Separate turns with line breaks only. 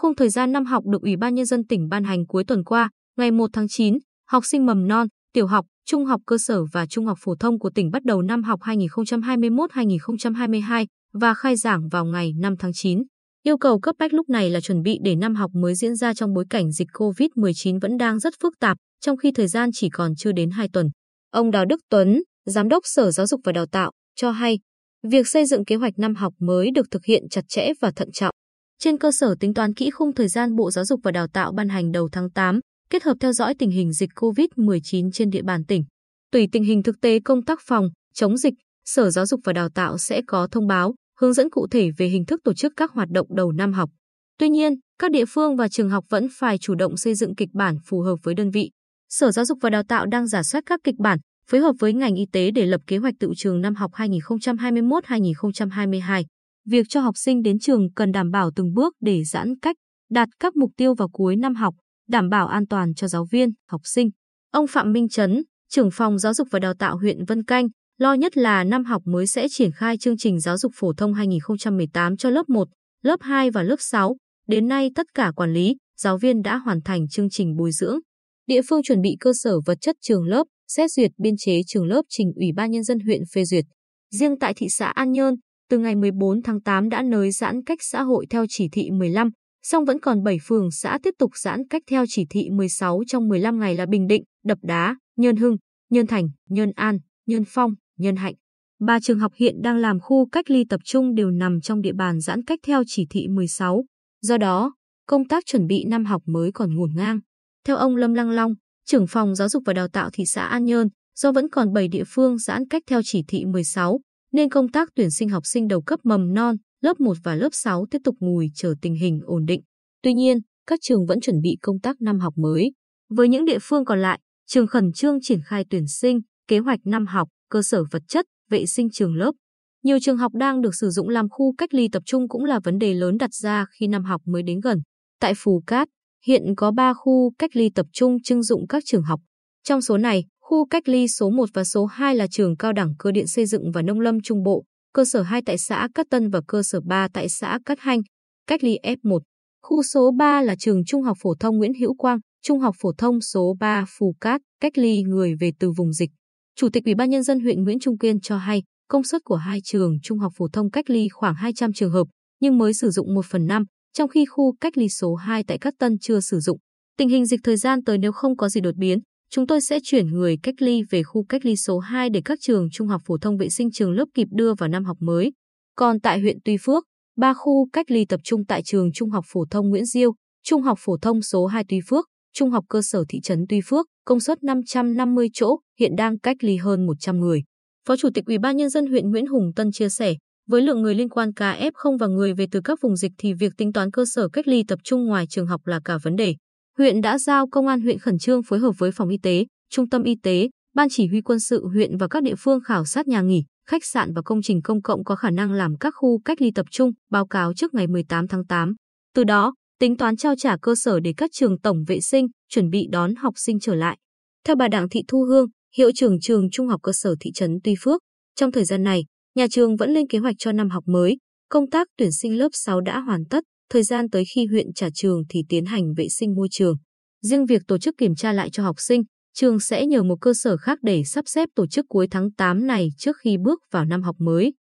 Khung thời gian năm học được Ủy ban Nhân dân tỉnh ban hành cuối tuần qua, ngày 1 tháng 9, học sinh mầm non, tiểu học, trung học cơ sở và trung học phổ thông của tỉnh bắt đầu năm học 2021-2022 và khai giảng vào ngày 5 tháng 9. Yêu cầu cấp bách lúc này là chuẩn bị để năm học mới diễn ra trong bối cảnh dịch COVID-19 vẫn đang rất phức tạp, trong khi thời gian chỉ còn chưa đến 2 tuần. Ông Đào Đức Tuấn, Giám đốc Sở Giáo dục và Đào tạo, cho hay, việc xây dựng kế hoạch năm học mới được thực hiện chặt chẽ và thận trọng. Trên cơ sở tính toán kỹ khung thời gian Bộ Giáo dục và Đào tạo ban hành đầu tháng 8, kết hợp theo dõi tình hình dịch COVID-19 trên địa bàn tỉnh. Tùy tình hình thực tế công tác phòng, chống dịch, Sở Giáo dục và Đào tạo sẽ có thông báo, hướng dẫn cụ thể về hình thức tổ chức các hoạt động đầu năm học. Tuy nhiên, các địa phương và trường học vẫn phải chủ động xây dựng kịch bản phù hợp với đơn vị. Sở Giáo dục và Đào tạo đang giả soát các kịch bản, phối hợp với ngành y tế để lập kế hoạch tự trường năm học 2021-2022. Việc cho học sinh đến trường cần đảm bảo từng bước để giãn cách, đạt các mục tiêu vào cuối năm học, đảm bảo an toàn cho giáo viên, học sinh. Ông Phạm Minh Trấn, trưởng phòng giáo dục và đào tạo huyện Vân Canh, lo nhất là năm học mới sẽ triển khai chương trình giáo dục phổ thông 2018 cho lớp 1, lớp 2 và lớp 6. Đến nay tất cả quản lý, giáo viên đã hoàn thành chương trình bồi dưỡng. Địa phương chuẩn bị cơ sở vật chất trường lớp, xét duyệt biên chế trường lớp trình Ủy ban Nhân dân huyện phê duyệt. Riêng tại thị xã An Nhơn, từ ngày 14 tháng 8 đã nới giãn cách xã hội theo chỉ thị 15, song vẫn còn 7 phường xã tiếp tục giãn cách theo chỉ thị 16 trong 15 ngày là Bình Định, Đập Đá, Nhơn Hưng, Nhơn Thành, Nhơn An, Nhơn Phong, Nhơn Hạnh. Ba trường học hiện đang làm khu cách ly tập trung đều nằm trong địa bàn giãn cách theo chỉ thị 16. Do đó, công tác chuẩn bị năm học mới còn ngổn ngang. Theo ông Lâm Lăng Long, trưởng phòng giáo dục và đào tạo thị xã An Nhơn, do vẫn còn 7 địa phương giãn cách theo chỉ thị 16, nên công tác tuyển sinh học sinh đầu cấp mầm non, lớp 1 và lớp 6 tiếp tục ngùi chờ tình hình ổn định. Tuy nhiên, các trường vẫn chuẩn bị công tác năm học mới. Với những địa phương còn lại, trường khẩn trương triển khai tuyển sinh, kế hoạch năm học, cơ sở vật chất, vệ sinh trường lớp. Nhiều trường học đang được sử dụng làm khu cách ly tập trung cũng là vấn đề lớn đặt ra khi năm học mới đến gần. Tại Phù Cát, hiện có 3 khu cách ly tập trung trưng dụng các trường học. Trong số này, khu cách ly số 1 và số 2 là trường cao đẳng cơ điện xây dựng và nông lâm trung bộ, cơ sở 2 tại xã Cát Tân và cơ sở 3 tại xã Cát Hanh, cách ly F1. Khu số 3 là trường Trung học phổ thông Nguyễn Hữu Quang, Trung học phổ thông số 3 Phù Cát, cách ly người về từ vùng dịch. Chủ tịch Ủy ban nhân dân huyện Nguyễn Trung Kiên cho hay, công suất của hai trường Trung học phổ thông cách ly khoảng 200 trường hợp, nhưng mới sử dụng 1 phần 5, trong khi khu cách ly số 2 tại Cát Tân chưa sử dụng. Tình hình dịch thời gian tới nếu không có gì đột biến, chúng tôi sẽ chuyển người cách ly về khu cách ly số 2 để các trường trung học phổ thông vệ sinh trường lớp kịp đưa vào năm học mới. Còn tại huyện Tuy Phước, ba khu cách ly tập trung tại trường Trung học phổ thông Nguyễn Diêu, Trung học phổ thông số 2 Tuy Phước, Trung học cơ sở thị trấn Tuy Phước, công suất 550 chỗ, hiện đang cách ly hơn 100 người. Phó Chủ tịch Ủy ban nhân dân huyện Nguyễn Hùng Tân chia sẻ, với lượng người liên quan ca F0 và người về từ các vùng dịch thì việc tính toán cơ sở cách ly tập trung ngoài trường học là cả vấn đề. Huyện đã giao công an huyện khẩn trương phối hợp với phòng y tế, trung tâm y tế, ban chỉ huy quân sự huyện và các địa phương khảo sát nhà nghỉ, khách sạn và công trình công cộng có khả năng làm các khu cách ly tập trung, báo cáo trước ngày 18 tháng 8. Từ đó, tính toán trao trả cơ sở để các trường tổng vệ sinh, chuẩn bị đón học sinh trở lại. Theo bà Đặng Thị Thu Hương, hiệu trưởng trường Trung học cơ sở thị trấn Tuy Phước, trong thời gian này, nhà trường vẫn lên kế hoạch cho năm học mới, công tác tuyển sinh lớp 6 đã hoàn tất, thời gian tới khi huyện trả trường thì tiến hành vệ sinh môi trường. Riêng việc tổ chức kiểm tra lại cho học sinh, trường sẽ nhờ một cơ sở khác để sắp xếp tổ chức cuối tháng 8 này trước khi bước vào năm học mới.